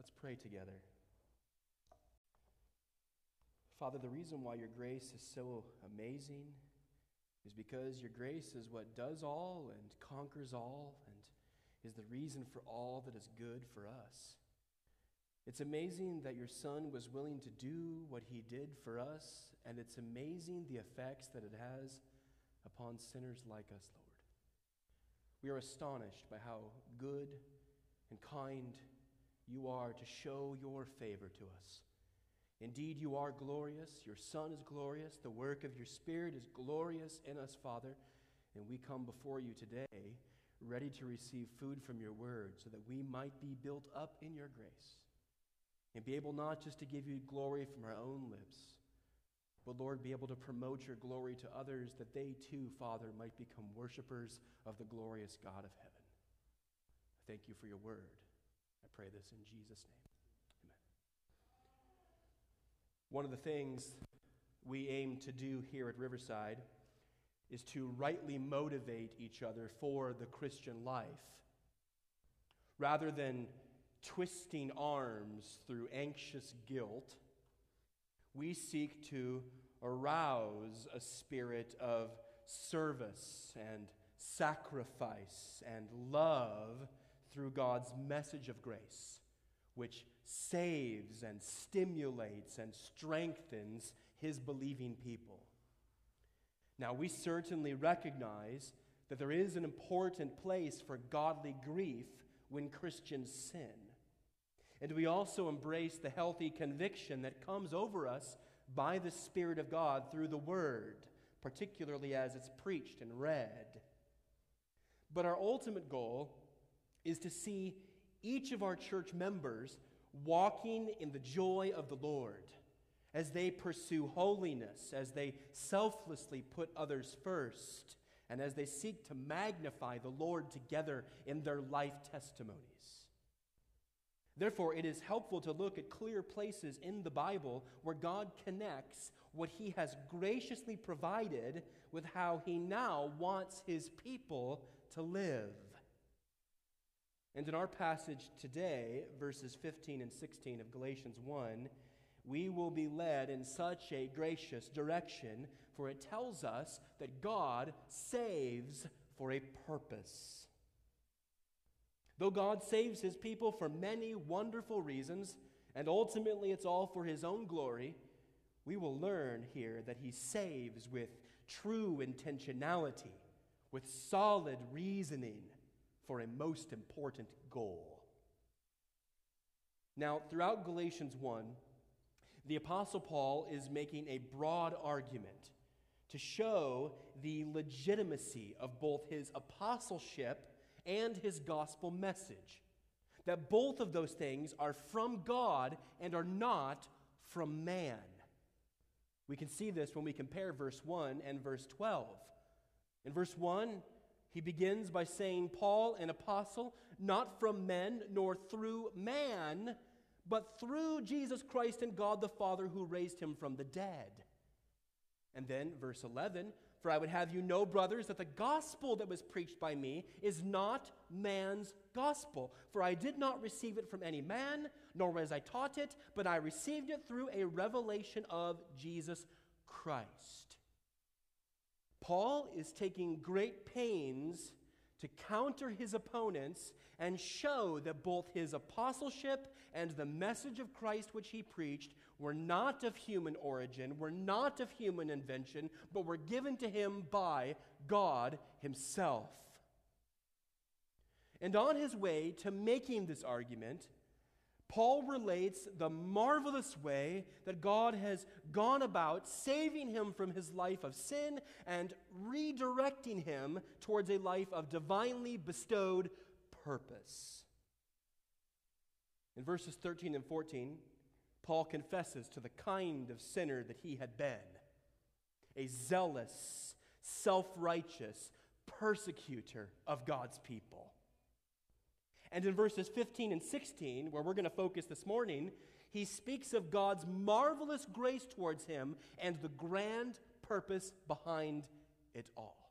Let's pray together. Father, the reason why your grace is so amazing is because your grace is what does all and conquers all and is the reason for all that is good for us. It's amazing that your Son was willing to do what he did for us, and it's amazing the effects that it has upon sinners like us, Lord. We are astonished by how good and kind you are to show your favor to us. Indeed, you are glorious. Your Son is glorious. The work of your Spirit is glorious in us, Father. And we come before you today ready to receive food from your word so that we might be built up in your grace and be able not just to give you glory from our own lips, but Lord, be able to promote your glory to others that they too, Father, might become worshipers of the glorious God of heaven. Thank you for your word. I pray this in Jesus' name. Amen. One of the things we aim to do here at Riverside is to rightly motivate each other for the Christian life. Rather than twisting arms through anxious guilt, we seek to arouse a spirit of service and sacrifice and love through God's message of grace, which saves and stimulates and strengthens his believing people. Now, we certainly recognize that there is an important place for godly grief when Christians sin. And we also embrace the healthy conviction that comes over us by the Spirit of God through the Word, particularly as it's preached and read. But our ultimate goal is to see each of our church members walking in the joy of the Lord as they pursue holiness, as they selflessly put others first, and as they seek to magnify the Lord together in their life testimonies. Therefore, it is helpful to look at clear places in the Bible where God connects what He has graciously provided with how He now wants His people to live. And in our passage today, verses 15 and 16 of Galatians 1, we will be led in such a gracious direction, for it tells us that God saves for a purpose. Though God saves his people for many wonderful reasons, and ultimately it's all for his own glory, we will learn here that he saves with true intentionality, with solid reasoning for a most important goal. Now, throughout Galatians 1, the Apostle Paul is making a broad argument to show the legitimacy of both his apostleship and his gospel message. That both of those things are from God and are not from man. We can see this when we compare verse 1 and verse 12. In verse 1, he begins by saying, Paul, an apostle, not from men nor through man, but through Jesus Christ and God the Father who raised him from the dead. And then, verse 11, for I would have you know, brothers, that the gospel that was preached by me is not man's gospel. For I did not receive it from any man, nor was I taught it, but I received it through a revelation of Jesus Christ. Paul is taking great pains to counter his opponents and show that both his apostleship and the message of Christ which he preached were not of human origin, were not of human invention, but were given to him by God himself. And on his way to making this argument, Paul relates the marvelous way that God has gone about saving him from his life of sin and redirecting him towards a life of divinely bestowed purpose. In verses 13 and 14, Paul confesses to the kind of sinner that he had been a zealous, self righteous persecutor of God's people. And in verses 15 and 16, where we're going to focus this morning, he speaks of God's marvelous grace towards him and the grand purpose behind it all.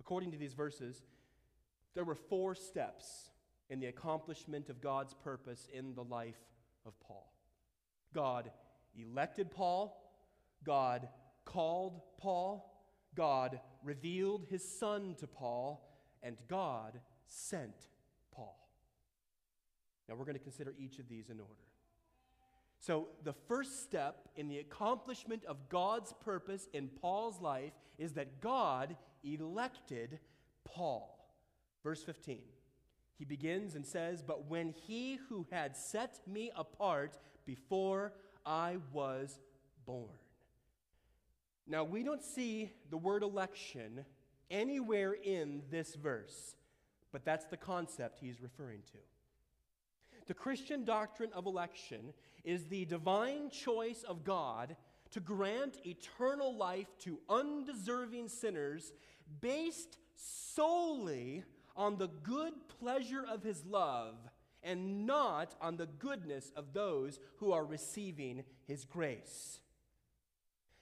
According to these verses, there were four steps in the accomplishment of God's purpose in the life of Paul. God elected Paul, God called Paul, God revealed his son to Paul, and God sent Paul. Now we're going to consider each of these in order. So, the first step in the accomplishment of God's purpose in Paul's life is that God elected Paul. Verse 15. He begins and says, But when he who had set me apart before I was born. Now, we don't see the word election anywhere in this verse, but that's the concept he's referring to. The Christian doctrine of election is the divine choice of God to grant eternal life to undeserving sinners based solely on the good pleasure of his love and not on the goodness of those who are receiving his grace.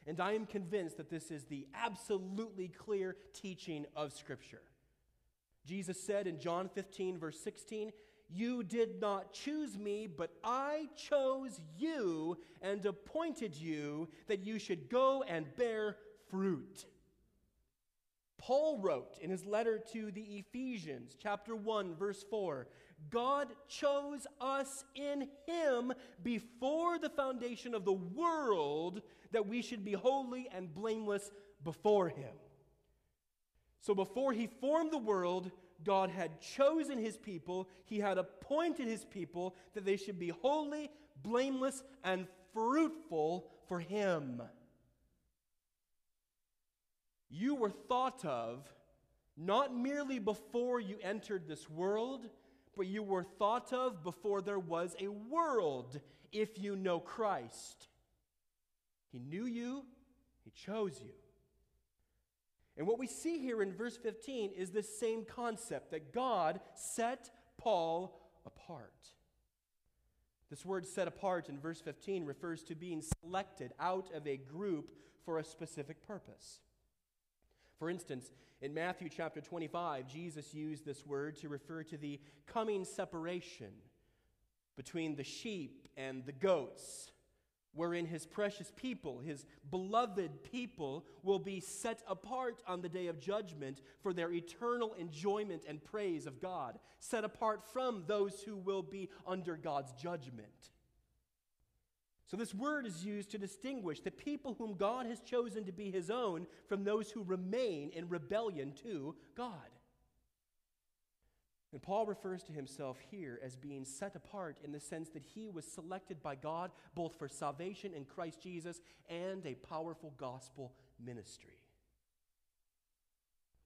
And I am convinced that this is the absolutely clear teaching of Scripture. Jesus said in John 15, verse 16, You did not choose me, but I chose you and appointed you that you should go and bear fruit. Paul wrote in his letter to the Ephesians, chapter 1, verse 4 God chose us in him before the foundation of the world that we should be holy and blameless before him. So before he formed the world, God had chosen his people, he had appointed his people that they should be holy, blameless, and fruitful for him. You were thought of not merely before you entered this world, but you were thought of before there was a world if you know Christ. He knew you, He chose you. And what we see here in verse 15 is this same concept that God set Paul apart. This word set apart in verse 15 refers to being selected out of a group for a specific purpose. For instance, in Matthew chapter 25, Jesus used this word to refer to the coming separation between the sheep and the goats wherein his precious people, his beloved people, will be set apart on the day of judgment for their eternal enjoyment and praise of God, set apart from those who will be under God's judgment. So, this word is used to distinguish the people whom God has chosen to be his own from those who remain in rebellion to God. And Paul refers to himself here as being set apart in the sense that he was selected by God both for salvation in Christ Jesus and a powerful gospel ministry.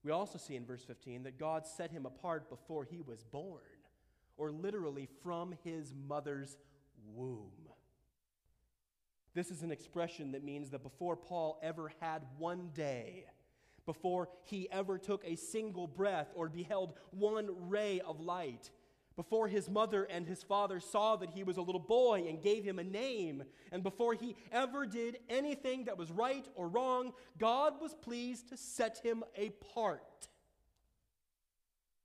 We also see in verse 15 that God set him apart before he was born, or literally from his mother's womb. This is an expression that means that before Paul ever had one day, before he ever took a single breath or beheld one ray of light, before his mother and his father saw that he was a little boy and gave him a name, and before he ever did anything that was right or wrong, God was pleased to set him apart.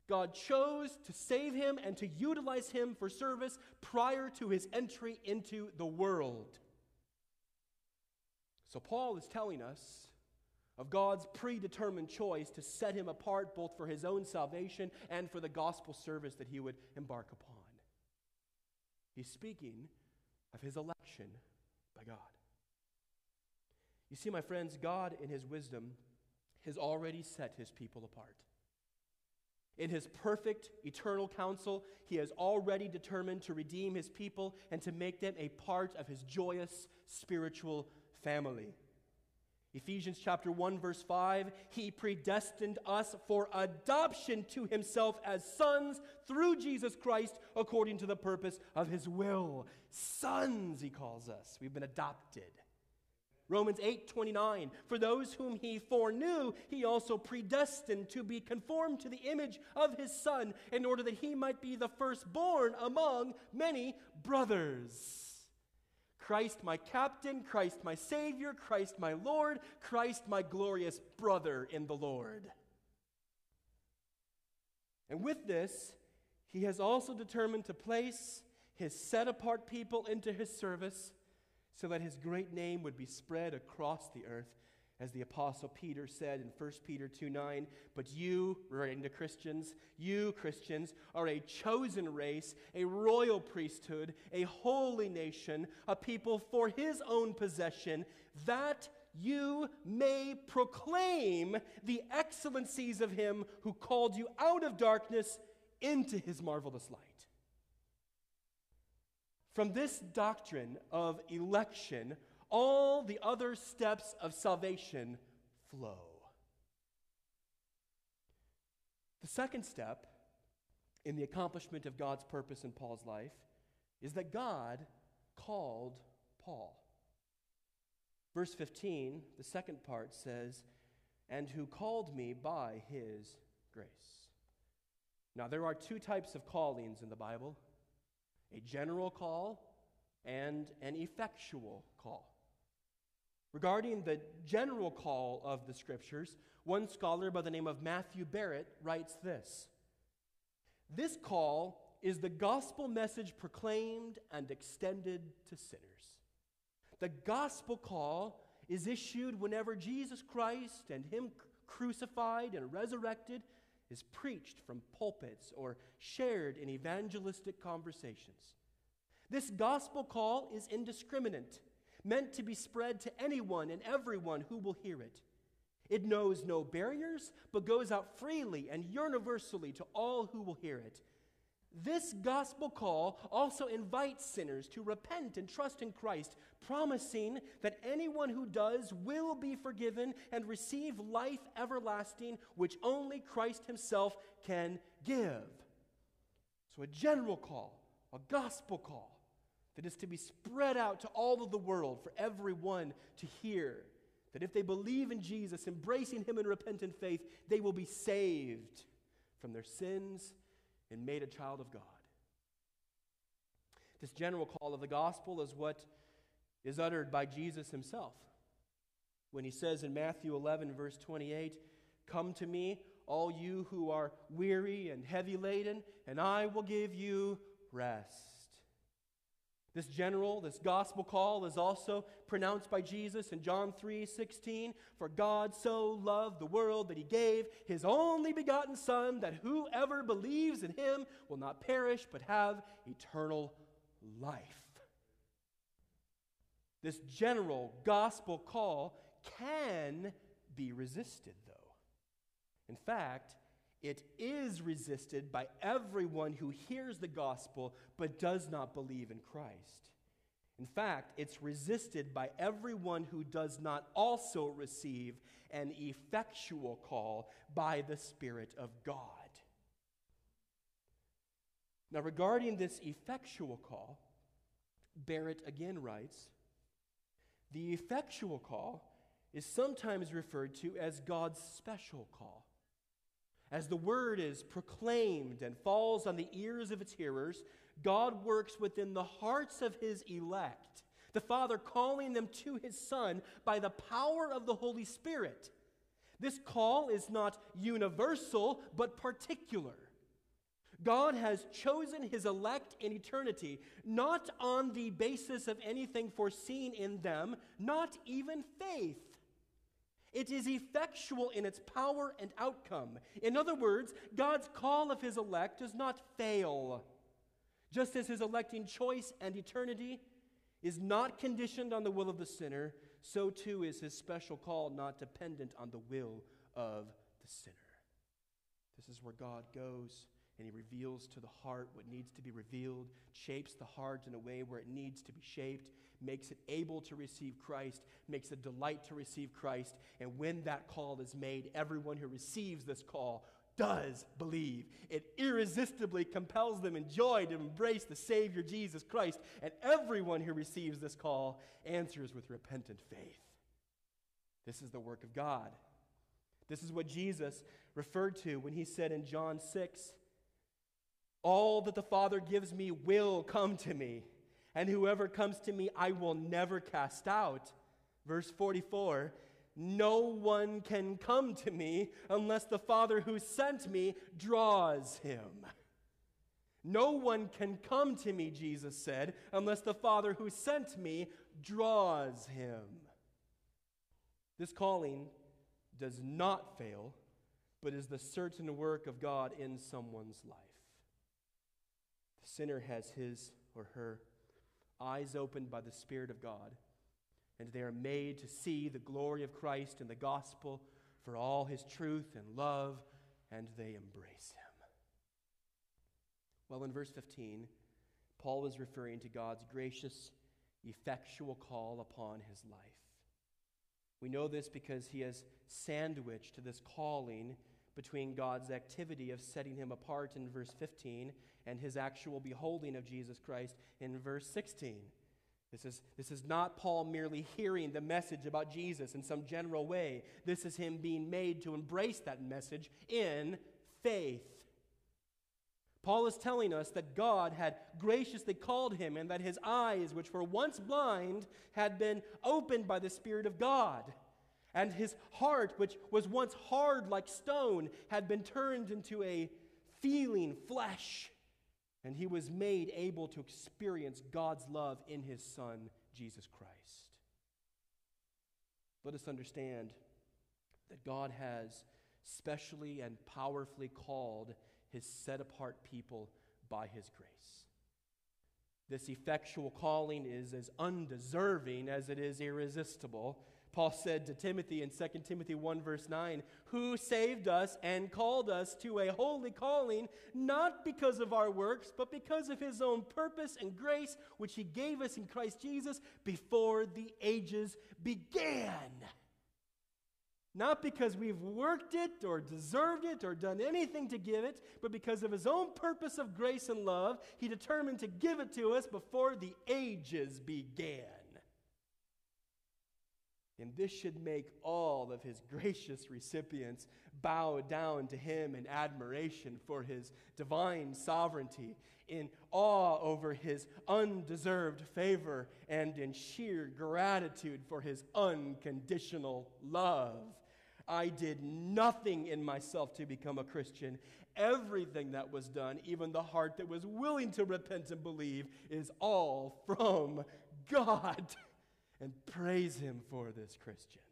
God chose to save him and to utilize him for service prior to his entry into the world. So, Paul is telling us of God's predetermined choice to set him apart both for his own salvation and for the gospel service that he would embark upon. He's speaking of his election by God. You see, my friends, God, in his wisdom, has already set his people apart. In his perfect eternal counsel, he has already determined to redeem his people and to make them a part of his joyous spiritual family. Ephesians chapter 1 verse 5, he predestined us for adoption to himself as sons through Jesus Christ according to the purpose of his will. Sons he calls us. We've been adopted. Romans 8:29 For those whom he foreknew he also predestined to be conformed to the image of his son in order that he might be the firstborn among many brothers. Christ my captain, Christ my Savior, Christ my Lord, Christ my glorious brother in the Lord. And with this, he has also determined to place his set apart people into his service so that his great name would be spread across the earth. As the Apostle Peter said in 1 Peter 2 9, but you, writing to Christians, you Christians are a chosen race, a royal priesthood, a holy nation, a people for his own possession, that you may proclaim the excellencies of him who called you out of darkness into his marvelous light. From this doctrine of election, all the other steps of salvation flow. The second step in the accomplishment of God's purpose in Paul's life is that God called Paul. Verse 15, the second part says, And who called me by his grace. Now, there are two types of callings in the Bible a general call and an effectual call. Regarding the general call of the scriptures, one scholar by the name of Matthew Barrett writes this This call is the gospel message proclaimed and extended to sinners. The gospel call is issued whenever Jesus Christ and Him crucified and resurrected is preached from pulpits or shared in evangelistic conversations. This gospel call is indiscriminate, meant to be spread to anyone and everyone who will hear it. It knows no barriers, but goes out freely and universally to all who will hear it. This gospel call also invites sinners to repent and trust in Christ, promising that anyone who does will be forgiven and receive life everlasting, which only Christ Himself can give. So, a general call, a gospel call, that is to be spread out to all of the world for everyone to hear. That if they believe in Jesus, embracing Him in repentant faith, they will be saved from their sins and made a child of God. This general call of the gospel is what is uttered by Jesus himself when he says in Matthew 11, verse 28, Come to me, all you who are weary and heavy laden, and I will give you rest. This general, this gospel call is also pronounced by Jesus in John 3 16. For God so loved the world that he gave his only begotten Son, that whoever believes in him will not perish but have eternal life. This general gospel call can be resisted, though. In fact, it is resisted by everyone who hears the gospel but does not believe in Christ. In fact, it's resisted by everyone who does not also receive an effectual call by the Spirit of God. Now, regarding this effectual call, Barrett again writes The effectual call is sometimes referred to as God's special call. As the word is proclaimed and falls on the ears of its hearers, God works within the hearts of his elect, the Father calling them to his Son by the power of the Holy Spirit. This call is not universal, but particular. God has chosen his elect in eternity, not on the basis of anything foreseen in them, not even faith. It is effectual in its power and outcome. In other words, God's call of his elect does not fail. Just as his electing choice and eternity is not conditioned on the will of the sinner, so too is his special call not dependent on the will of the sinner. This is where God goes and he reveals to the heart what needs to be revealed, shapes the heart in a way where it needs to be shaped, makes it able to receive Christ, makes a delight to receive Christ. And when that call is made, everyone who receives this call does believe. It irresistibly compels them in joy to embrace the Savior Jesus Christ. And everyone who receives this call answers with repentant faith. This is the work of God. This is what Jesus referred to when he said in John 6 All that the Father gives me will come to me and whoever comes to me, I will never cast out. Verse 44 No one can come to me unless the Father who sent me draws him. No one can come to me, Jesus said, unless the Father who sent me draws him. This calling does not fail, but is the certain work of God in someone's life. Sinner has his or her eyes opened by the Spirit of God, and they are made to see the glory of Christ and the gospel for all his truth and love, and they embrace him. Well, in verse 15, Paul is referring to God's gracious, effectual call upon his life. We know this because he has sandwiched to this calling between God's activity of setting him apart in verse 15 and his actual beholding of Jesus Christ in verse 16. This is, this is not Paul merely hearing the message about Jesus in some general way. This is him being made to embrace that message in faith. Paul is telling us that God had graciously called him and that his eyes, which were once blind, had been opened by the Spirit of God. And his heart, which was once hard like stone, had been turned into a feeling flesh. And he was made able to experience God's love in his Son, Jesus Christ. Let us understand that God has specially and powerfully called his set apart people by his grace. This effectual calling is as undeserving as it is irresistible. Paul said to Timothy in 2 Timothy 1, verse 9, Who saved us and called us to a holy calling, not because of our works, but because of his own purpose and grace, which he gave us in Christ Jesus before the ages began. Not because we've worked it or deserved it or done anything to give it, but because of his own purpose of grace and love, he determined to give it to us before the ages began. And this should make all of his gracious recipients bow down to him in admiration for his divine sovereignty, in awe over his undeserved favor, and in sheer gratitude for his unconditional love. I did nothing in myself to become a Christian. Everything that was done, even the heart that was willing to repent and believe, is all from God. And praise Him for this Christian.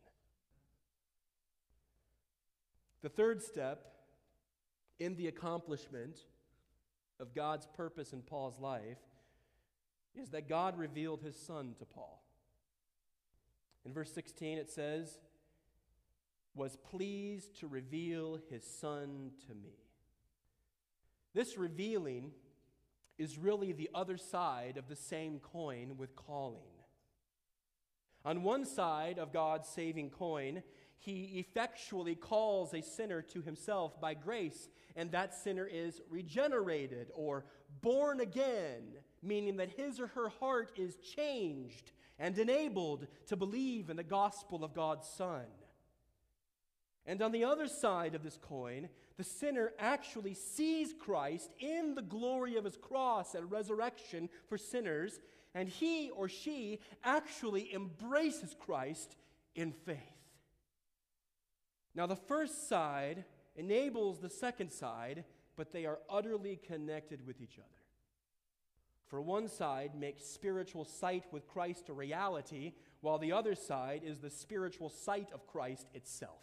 The third step in the accomplishment of God's purpose in Paul's life is that God revealed His Son to Paul. In verse 16, it says, was pleased to reveal his son to me. This revealing is really the other side of the same coin with calling. On one side of God's saving coin, he effectually calls a sinner to himself by grace, and that sinner is regenerated or born again, meaning that his or her heart is changed and enabled to believe in the gospel of God's Son. And on the other side of this coin, the sinner actually sees Christ in the glory of his cross and resurrection for sinners, and he or she actually embraces Christ in faith. Now, the first side enables the second side, but they are utterly connected with each other. For one side makes spiritual sight with Christ a reality, while the other side is the spiritual sight of Christ itself.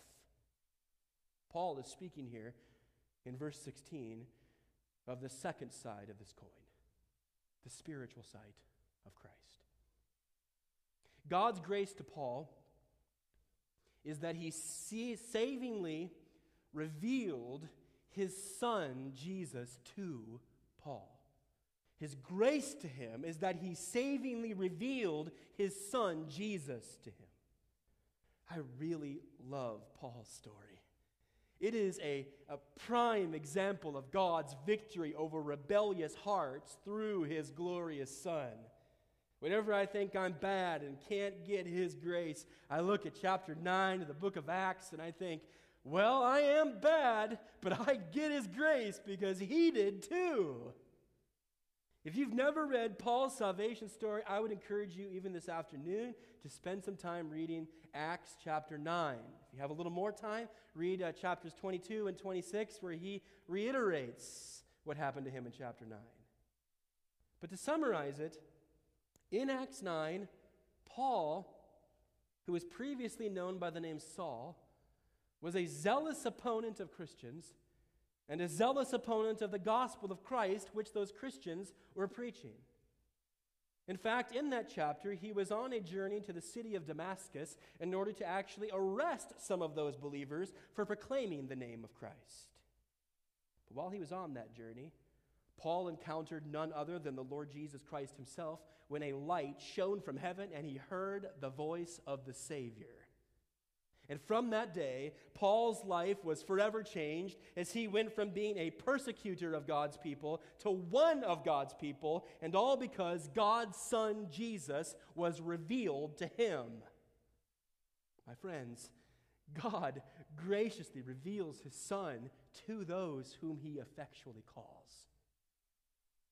Paul is speaking here in verse 16 of the second side of this coin, the spiritual sight. God's grace to Paul is that he savingly revealed his son, Jesus, to Paul. His grace to him is that he savingly revealed his son, Jesus, to him. I really love Paul's story. It is a, a prime example of God's victory over rebellious hearts through his glorious Son. Whenever I think I'm bad and can't get his grace, I look at chapter 9 of the book of Acts and I think, well, I am bad, but I get his grace because he did too. If you've never read Paul's salvation story, I would encourage you, even this afternoon, to spend some time reading Acts chapter 9. If you have a little more time, read uh, chapters 22 and 26, where he reiterates what happened to him in chapter 9. But to summarize it, in Acts 9, Paul, who was previously known by the name Saul, was a zealous opponent of Christians and a zealous opponent of the gospel of Christ, which those Christians were preaching. In fact, in that chapter, he was on a journey to the city of Damascus in order to actually arrest some of those believers for proclaiming the name of Christ. But while he was on that journey, Paul encountered none other than the Lord Jesus Christ himself when a light shone from heaven and he heard the voice of the Savior. And from that day, Paul's life was forever changed as he went from being a persecutor of God's people to one of God's people, and all because God's Son Jesus was revealed to him. My friends, God graciously reveals his Son to those whom he effectually calls.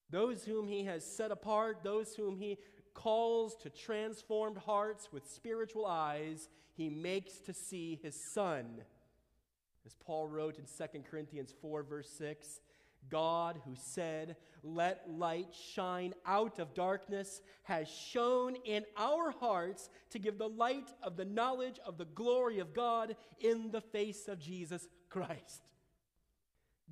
Those whom he has set apart, those whom he calls to transformed hearts with spiritual eyes, he makes to see his Son. As Paul wrote in 2 Corinthians 4, verse 6, God, who said, Let light shine out of darkness, has shone in our hearts to give the light of the knowledge of the glory of God in the face of Jesus Christ.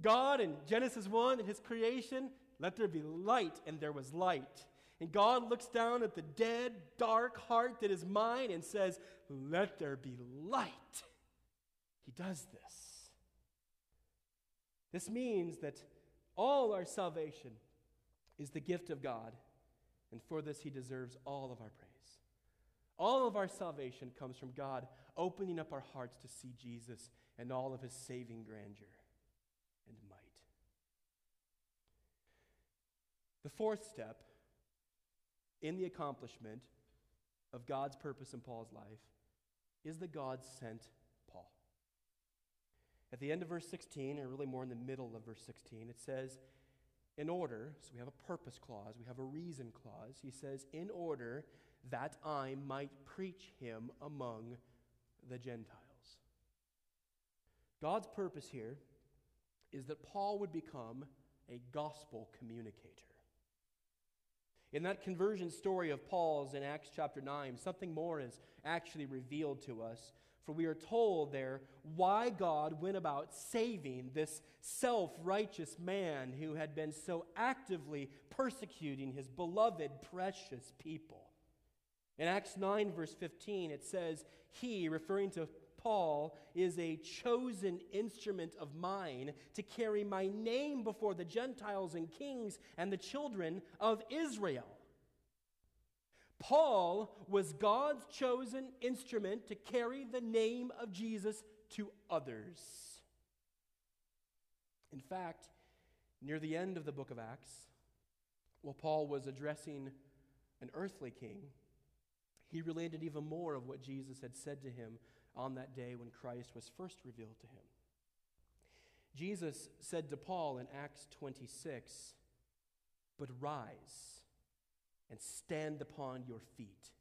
God in Genesis 1, in his creation, let there be light, and there was light. And God looks down at the dead, dark heart that is mine and says, Let there be light. He does this. This means that all our salvation is the gift of God, and for this he deserves all of our praise. All of our salvation comes from God opening up our hearts to see Jesus and all of his saving grandeur and might. The fourth step in the accomplishment of God's purpose in Paul's life is that God sent Paul. At the end of verse 16, or really more in the middle of verse 16, it says, in order, so we have a purpose clause, we have a reason clause. He says, in order that I might preach him among the Gentiles. God's purpose here is that Paul would become a gospel communicator. In that conversion story of Paul's in Acts chapter 9, something more is actually revealed to us. For we are told there why God went about saving this self righteous man who had been so actively persecuting his beloved, precious people. In Acts 9, verse 15, it says, He, referring to Paul is a chosen instrument of mine to carry my name before the Gentiles and kings and the children of Israel. Paul was God's chosen instrument to carry the name of Jesus to others. In fact, near the end of the book of Acts, while Paul was addressing an earthly king, he related even more of what Jesus had said to him on that day when Christ was first revealed to him. Jesus said to Paul in Acts 26, But rise and stand upon your feet,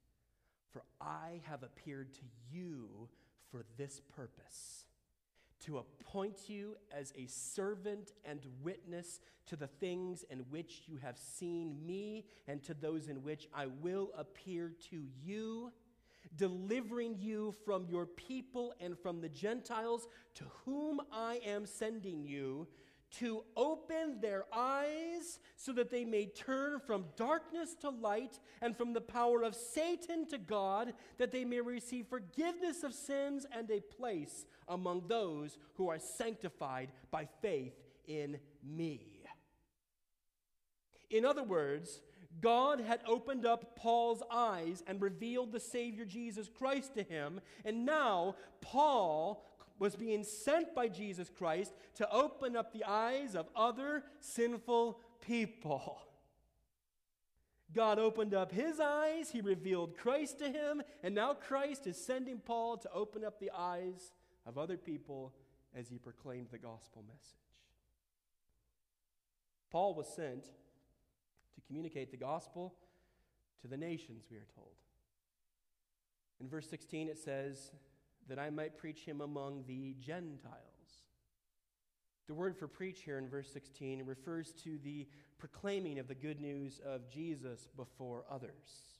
for I have appeared to you for this purpose to appoint you as a servant and witness to the things in which you have seen me and to those in which I will appear to you delivering you from your people and from the Gentiles to whom I am sending you, to open their eyes so that they may turn from darkness to light and from the power of Satan to God, that they may receive forgiveness of sins and a place among those who are sanctified by faith in me. In other words, God had opened up Paul's eyes and revealed the Savior Jesus Christ to him. And now Paul was being sent by Jesus Christ to open up the eyes of other sinful people. God opened up his eyes, he revealed Christ to him, and now Christ is sending Paul to open up the eyes of other people as he proclaimed the gospel message. Paul was sent communicate the gospel to the nations, we are told. In verse 16, it says, That I might preach him among the Gentiles. The word for preach here in verse 16 refers to the proclaiming of the good news of Jesus before others.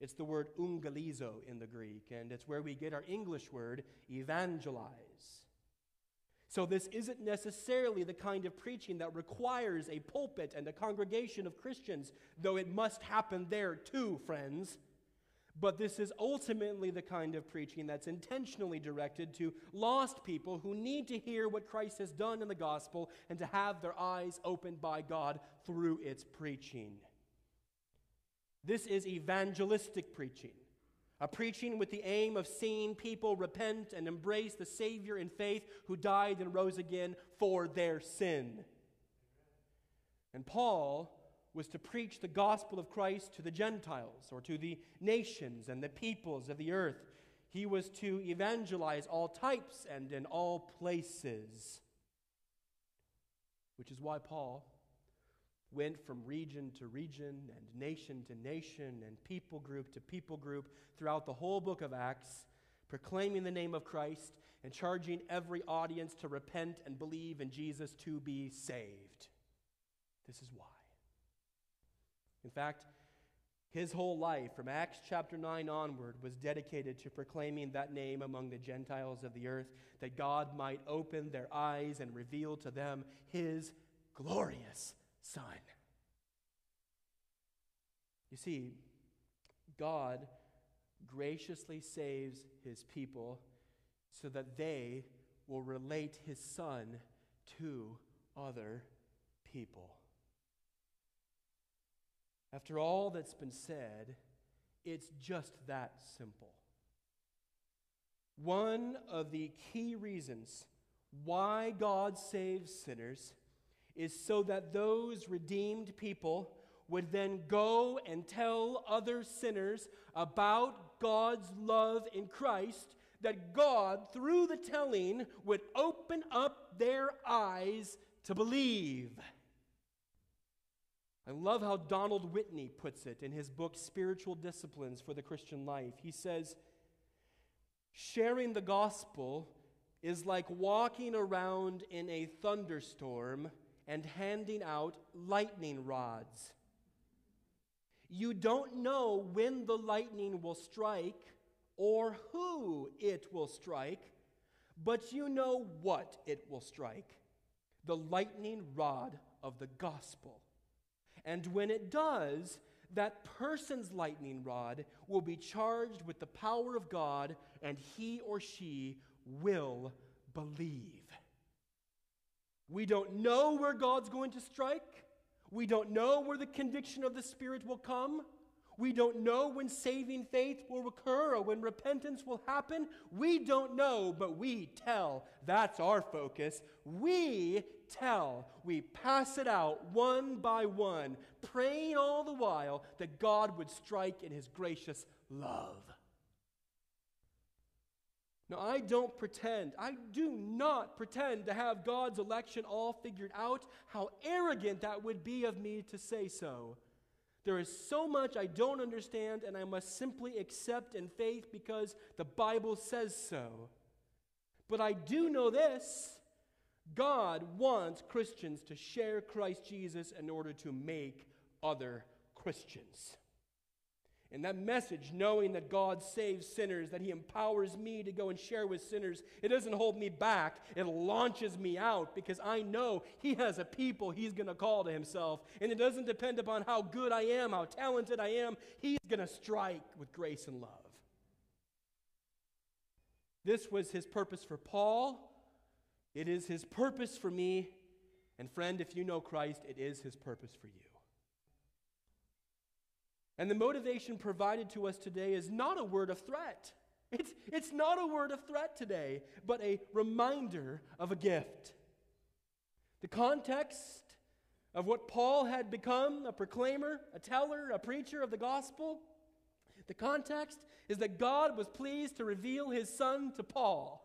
It's the word euangelizo in the Greek, and it's where we get our English word evangelize. So, this isn't necessarily the kind of preaching that requires a pulpit and a congregation of Christians, though it must happen there too, friends. But this is ultimately the kind of preaching that's intentionally directed to lost people who need to hear what Christ has done in the gospel and to have their eyes opened by God through its preaching. This is evangelistic preaching a preaching with the aim of seeing people repent and embrace the Savior in faith who died and rose again for their sin. And Paul was to preach the gospel of Christ to the Gentiles or to the nations and the peoples of the earth. He was to evangelize all types and in all places. Which is why Paul went from region to region and nation to nation and people group to people group throughout the whole book of Acts, proclaiming the name of Christ and charging every audience to repent and believe in Jesus to be saved. This is why. In fact, his whole life, from Acts chapter 9 onward, was dedicated to proclaiming that name among the Gentiles of the earth, that God might open their eyes and reveal to them his glorious Son. You see, God graciously saves his people so that they will relate his Son to other people. After all that's been said, it's just that simple. One of the key reasons why God saves sinners is so that those redeemed people would then go and tell other sinners about God's love in Christ, that God, through the telling, would open up their eyes to believe. I love how Donald Whitney puts it in his book, Spiritual Disciplines for the Christian Life. He says, Sharing the gospel is like walking around in a thunderstorm and handing out lightning rods. You don't know when the lightning will strike or who it will strike, but you know what it will strike the lightning rod of the gospel. And when it does, that person's lightning rod will be charged with the power of God, and he or she will believe. We don't know where God's going to strike. We don't know where the conviction of the Spirit will come. We don't know when saving faith will occur or when repentance will happen. We don't know, but we tell. That's our focus. We tell. We pass it out one by one, praying all the while that God would strike in His gracious love. Now, I don't pretend, I do not pretend to have God's election all figured out. How arrogant that would be of me to say so. There is so much I don't understand, and I must simply accept in faith because the Bible says so. But I do know this God wants Christians to share Christ Jesus in order to make other Christians. And that message, knowing that God saves sinners, that He empowers me to go and share with sinners, it doesn't hold me back. It launches me out because I know He has a people He's going to call to Himself. And it doesn't depend upon how good I am, how talented I am. He's going to strike with grace and love. This was His purpose for Paul. It is His purpose for me. And friend, if you know Christ, it is His purpose for you. And the motivation provided to us today is not a word of threat. It's, it's not a word of threat today, but a reminder of a gift. The context of what Paul had become a proclaimer, a teller, a preacher of the gospel the context is that God was pleased to reveal his son to Paul.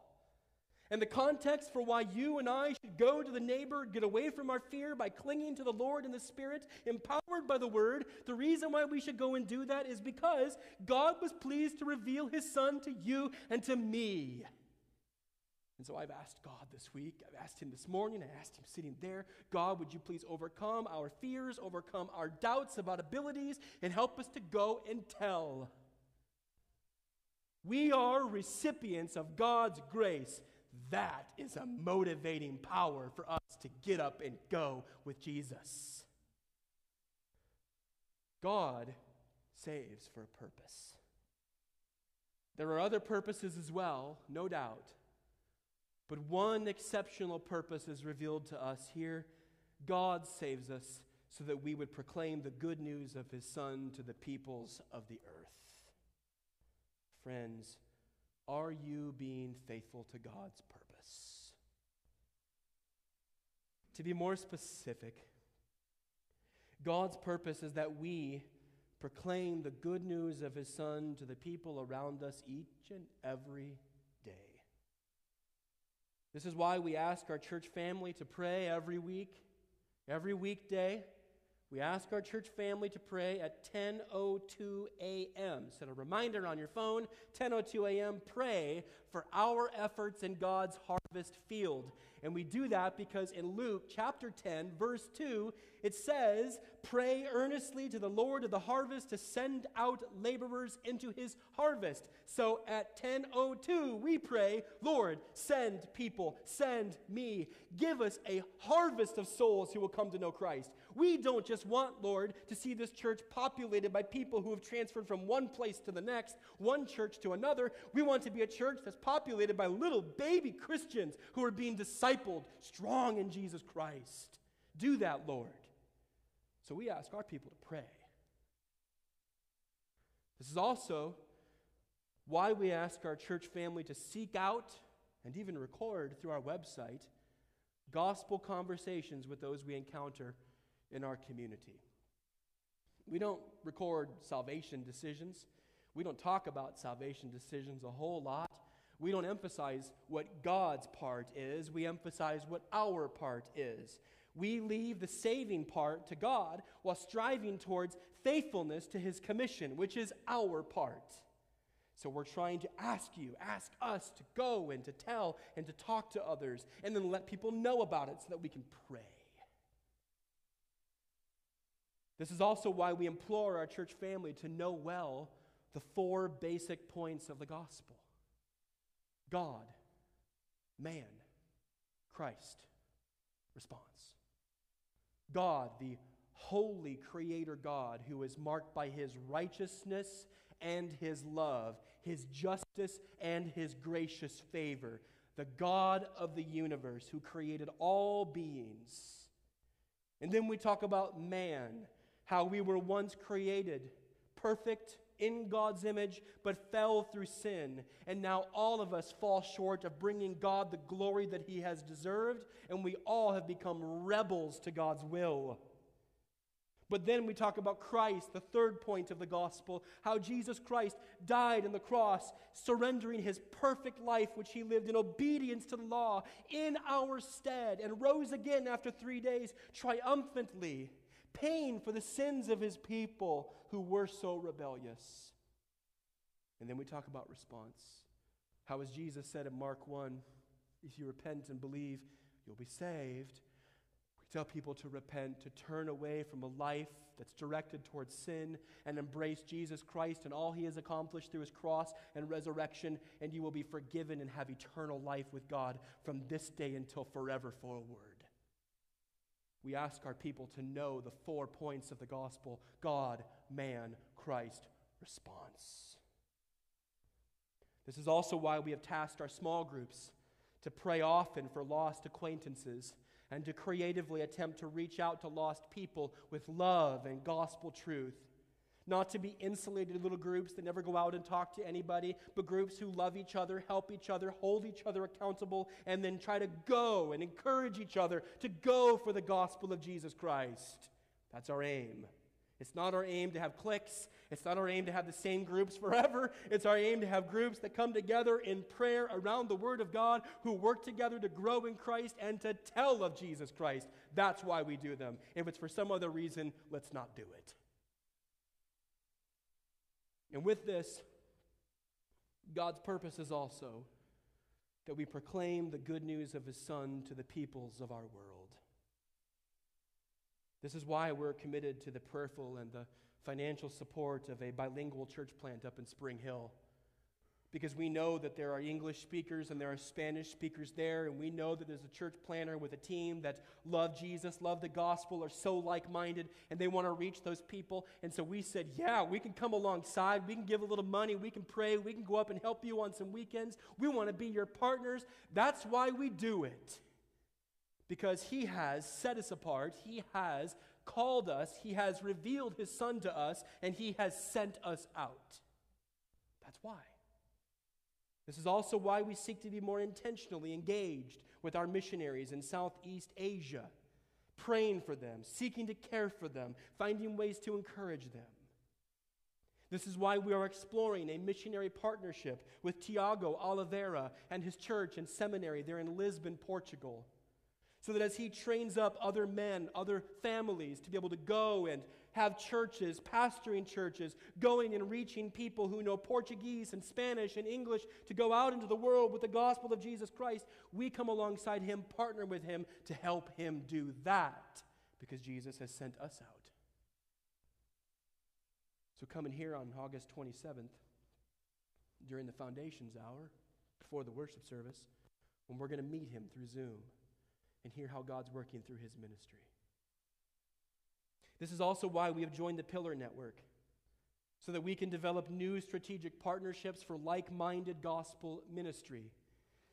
And the context for why you and I should go to the neighbor, get away from our fear by clinging to the Lord in the Spirit, empowered by the Word, the reason why we should go and do that is because God was pleased to reveal His Son to you and to me. And so I've asked God this week, I've asked Him this morning, I asked Him sitting there, God, would you please overcome our fears, overcome our doubts about abilities, and help us to go and tell? We are recipients of God's grace. That is a motivating power for us to get up and go with Jesus. God saves for a purpose. There are other purposes as well, no doubt. But one exceptional purpose is revealed to us here God saves us so that we would proclaim the good news of his Son to the peoples of the earth. Friends, are you being faithful to God's purpose? To be more specific, God's purpose is that we proclaim the good news of his Son to the people around us each and every day. This is why we ask our church family to pray every week, every weekday. We ask our church family to pray at 10:02 a.m. Set a reminder on your phone, 10:02 a.m. Pray for our efforts in God's harvest field. And we do that because in Luke chapter 10, verse 2, it says, Pray earnestly to the Lord of the harvest to send out laborers into his harvest. So at 10:02 we pray, Lord, send people, send me. Give us a harvest of souls who will come to know Christ. We don't just want, Lord, to see this church populated by people who have transferred from one place to the next, one church to another. We want to be a church that's populated by little baby Christians who are being discipled, strong in Jesus Christ. Do that, Lord. So we ask our people to pray. This is also why we ask our church family to seek out and even record through our website gospel conversations with those we encounter in our community. We don't record salvation decisions. We don't talk about salvation decisions a whole lot. We don't emphasize what God's part is, we emphasize what our part is. We leave the saving part to God while striving towards faithfulness to His commission, which is our part. So we're trying to ask you, ask us to go and to tell and to talk to others and then let people know about it so that we can pray. This is also why we implore our church family to know well the four basic points of the gospel God, man, Christ, response. God, the holy creator God, who is marked by his righteousness and his love, his justice and his gracious favor, the God of the universe who created all beings. And then we talk about man, how we were once created perfect in God's image, but fell through sin. And now all of us fall short of bringing God the glory that he has deserved, and we all have become rebels to God's will. But then we talk about Christ, the third point of the gospel, how Jesus Christ died on the cross, surrendering his perfect life, which he lived in obedience to the law, in our stead, and rose again after three days triumphantly, paying for the sins of his people who were so rebellious. And then we talk about response. How, as Jesus said in Mark 1, if you repent and believe, you'll be saved We tell people to repent, to turn away from a life that's directed towards sin and embrace Jesus Christ and all he has accomplished through his cross and resurrection, and you will be forgiven and have eternal life with God from this day until forever forward. We ask our people to know the four points of the gospel God, man, Christ, response. This is also why we have tasked our small groups to pray often for lost acquaintances and to creatively attempt to reach out to lost people with love and gospel truth. Not to be insulated little groups that never go out and talk to anybody, but groups who love each other, help each other, hold each other accountable, and then try to go and encourage each other to go for the gospel of Jesus Christ. That's our aim. It's not our aim to have cliques. It's not our aim to have the same groups forever. It's our aim to have groups that come together in prayer around the Word of God, who work together to grow in Christ and to tell of Jesus Christ. That's why we do them. If it's for some other reason, let's not do it. And with this, God's purpose is also that we proclaim the good news of his Son to the peoples of our world. This is why we're committed to the prayerful and the financial support of a bilingual church plant up in Spring Hill because we know that there are English speakers and there are Spanish speakers there, and we know that there's a church planter with a team that love Jesus, love the gospel, are so like minded, and they want to reach those people. And so we said, Yeah, we can come alongside. We can give a little money. We can pray. We can go up and help you on some weekends. We want to be your partners. That's why we do it. Because He has set us apart, He has called us, He has revealed His Son to us, and He has sent us out. That's why. This is also why we seek to be more intentionally engaged with our missionaries in Southeast Asia, praying for them, seeking to care for them, finding ways to encourage them. This is why we are exploring a missionary partnership with Tiago Oliveira and his church and seminary there in Lisbon, Portugal. So that as he trains up other men, other families to be able to go and have churches, pastoring churches, going and reaching people who know Portuguese and Spanish and English to go out into the world with the gospel of Jesus Christ. We come alongside him, partner with him to help him do that because Jesus has sent us out. So come hear on August 27th during the foundations hour before the worship service when we're going to meet him through Zoom and hear how God's working through his ministry. This is also why we have joined the Pillar Network, so that we can develop new strategic partnerships for like minded gospel ministry,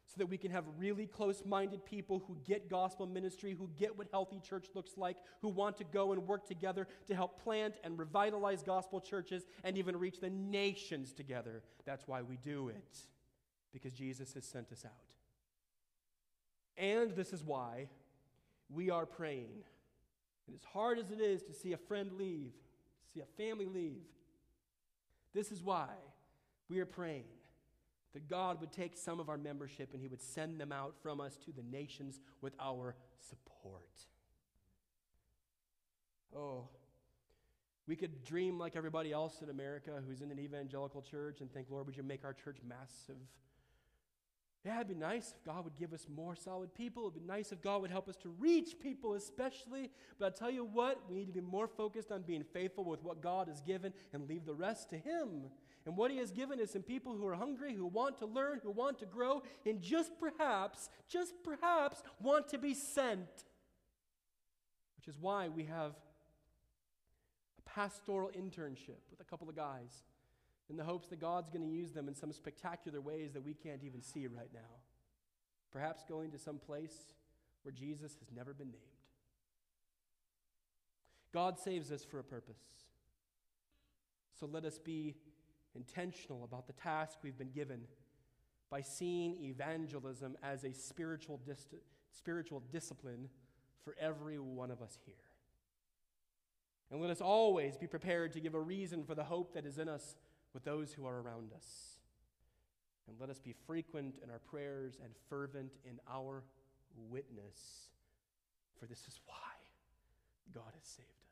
so that we can have really close minded people who get gospel ministry, who get what healthy church looks like, who want to go and work together to help plant and revitalize gospel churches and even reach the nations together. That's why we do it, because Jesus has sent us out. And this is why we are praying and as hard as it is to see a friend leave, see a family leave, this is why we are praying that God would take some of our membership and He would send them out from us to the nations with our support. Oh, we could dream like everybody else in America who's in an evangelical church and think, Lord, would you make our church massive? Yeah, it'd be nice if God would give us more solid people. It'd be nice if God would help us to reach people, especially. But I tell you what, we need to be more focused on being faithful with what God has given and leave the rest to Him. And what He has given is some people who are hungry, who want to learn, who want to grow, and just perhaps, just perhaps, want to be sent. Which is why we have a pastoral internship with a couple of guys in the hopes that God's going to use them in some spectacular ways that we can't even see right now. Perhaps going to some place where Jesus has never been named. God saves us for a purpose. So let us be intentional about the task we've been given by seeing evangelism as a spiritual, dis- spiritual discipline for every one of us here. And let us always be prepared to give a reason for the hope that is in us with those who are around us. And let us be frequent in our prayers and fervent in our witness, for this is why God has saved us.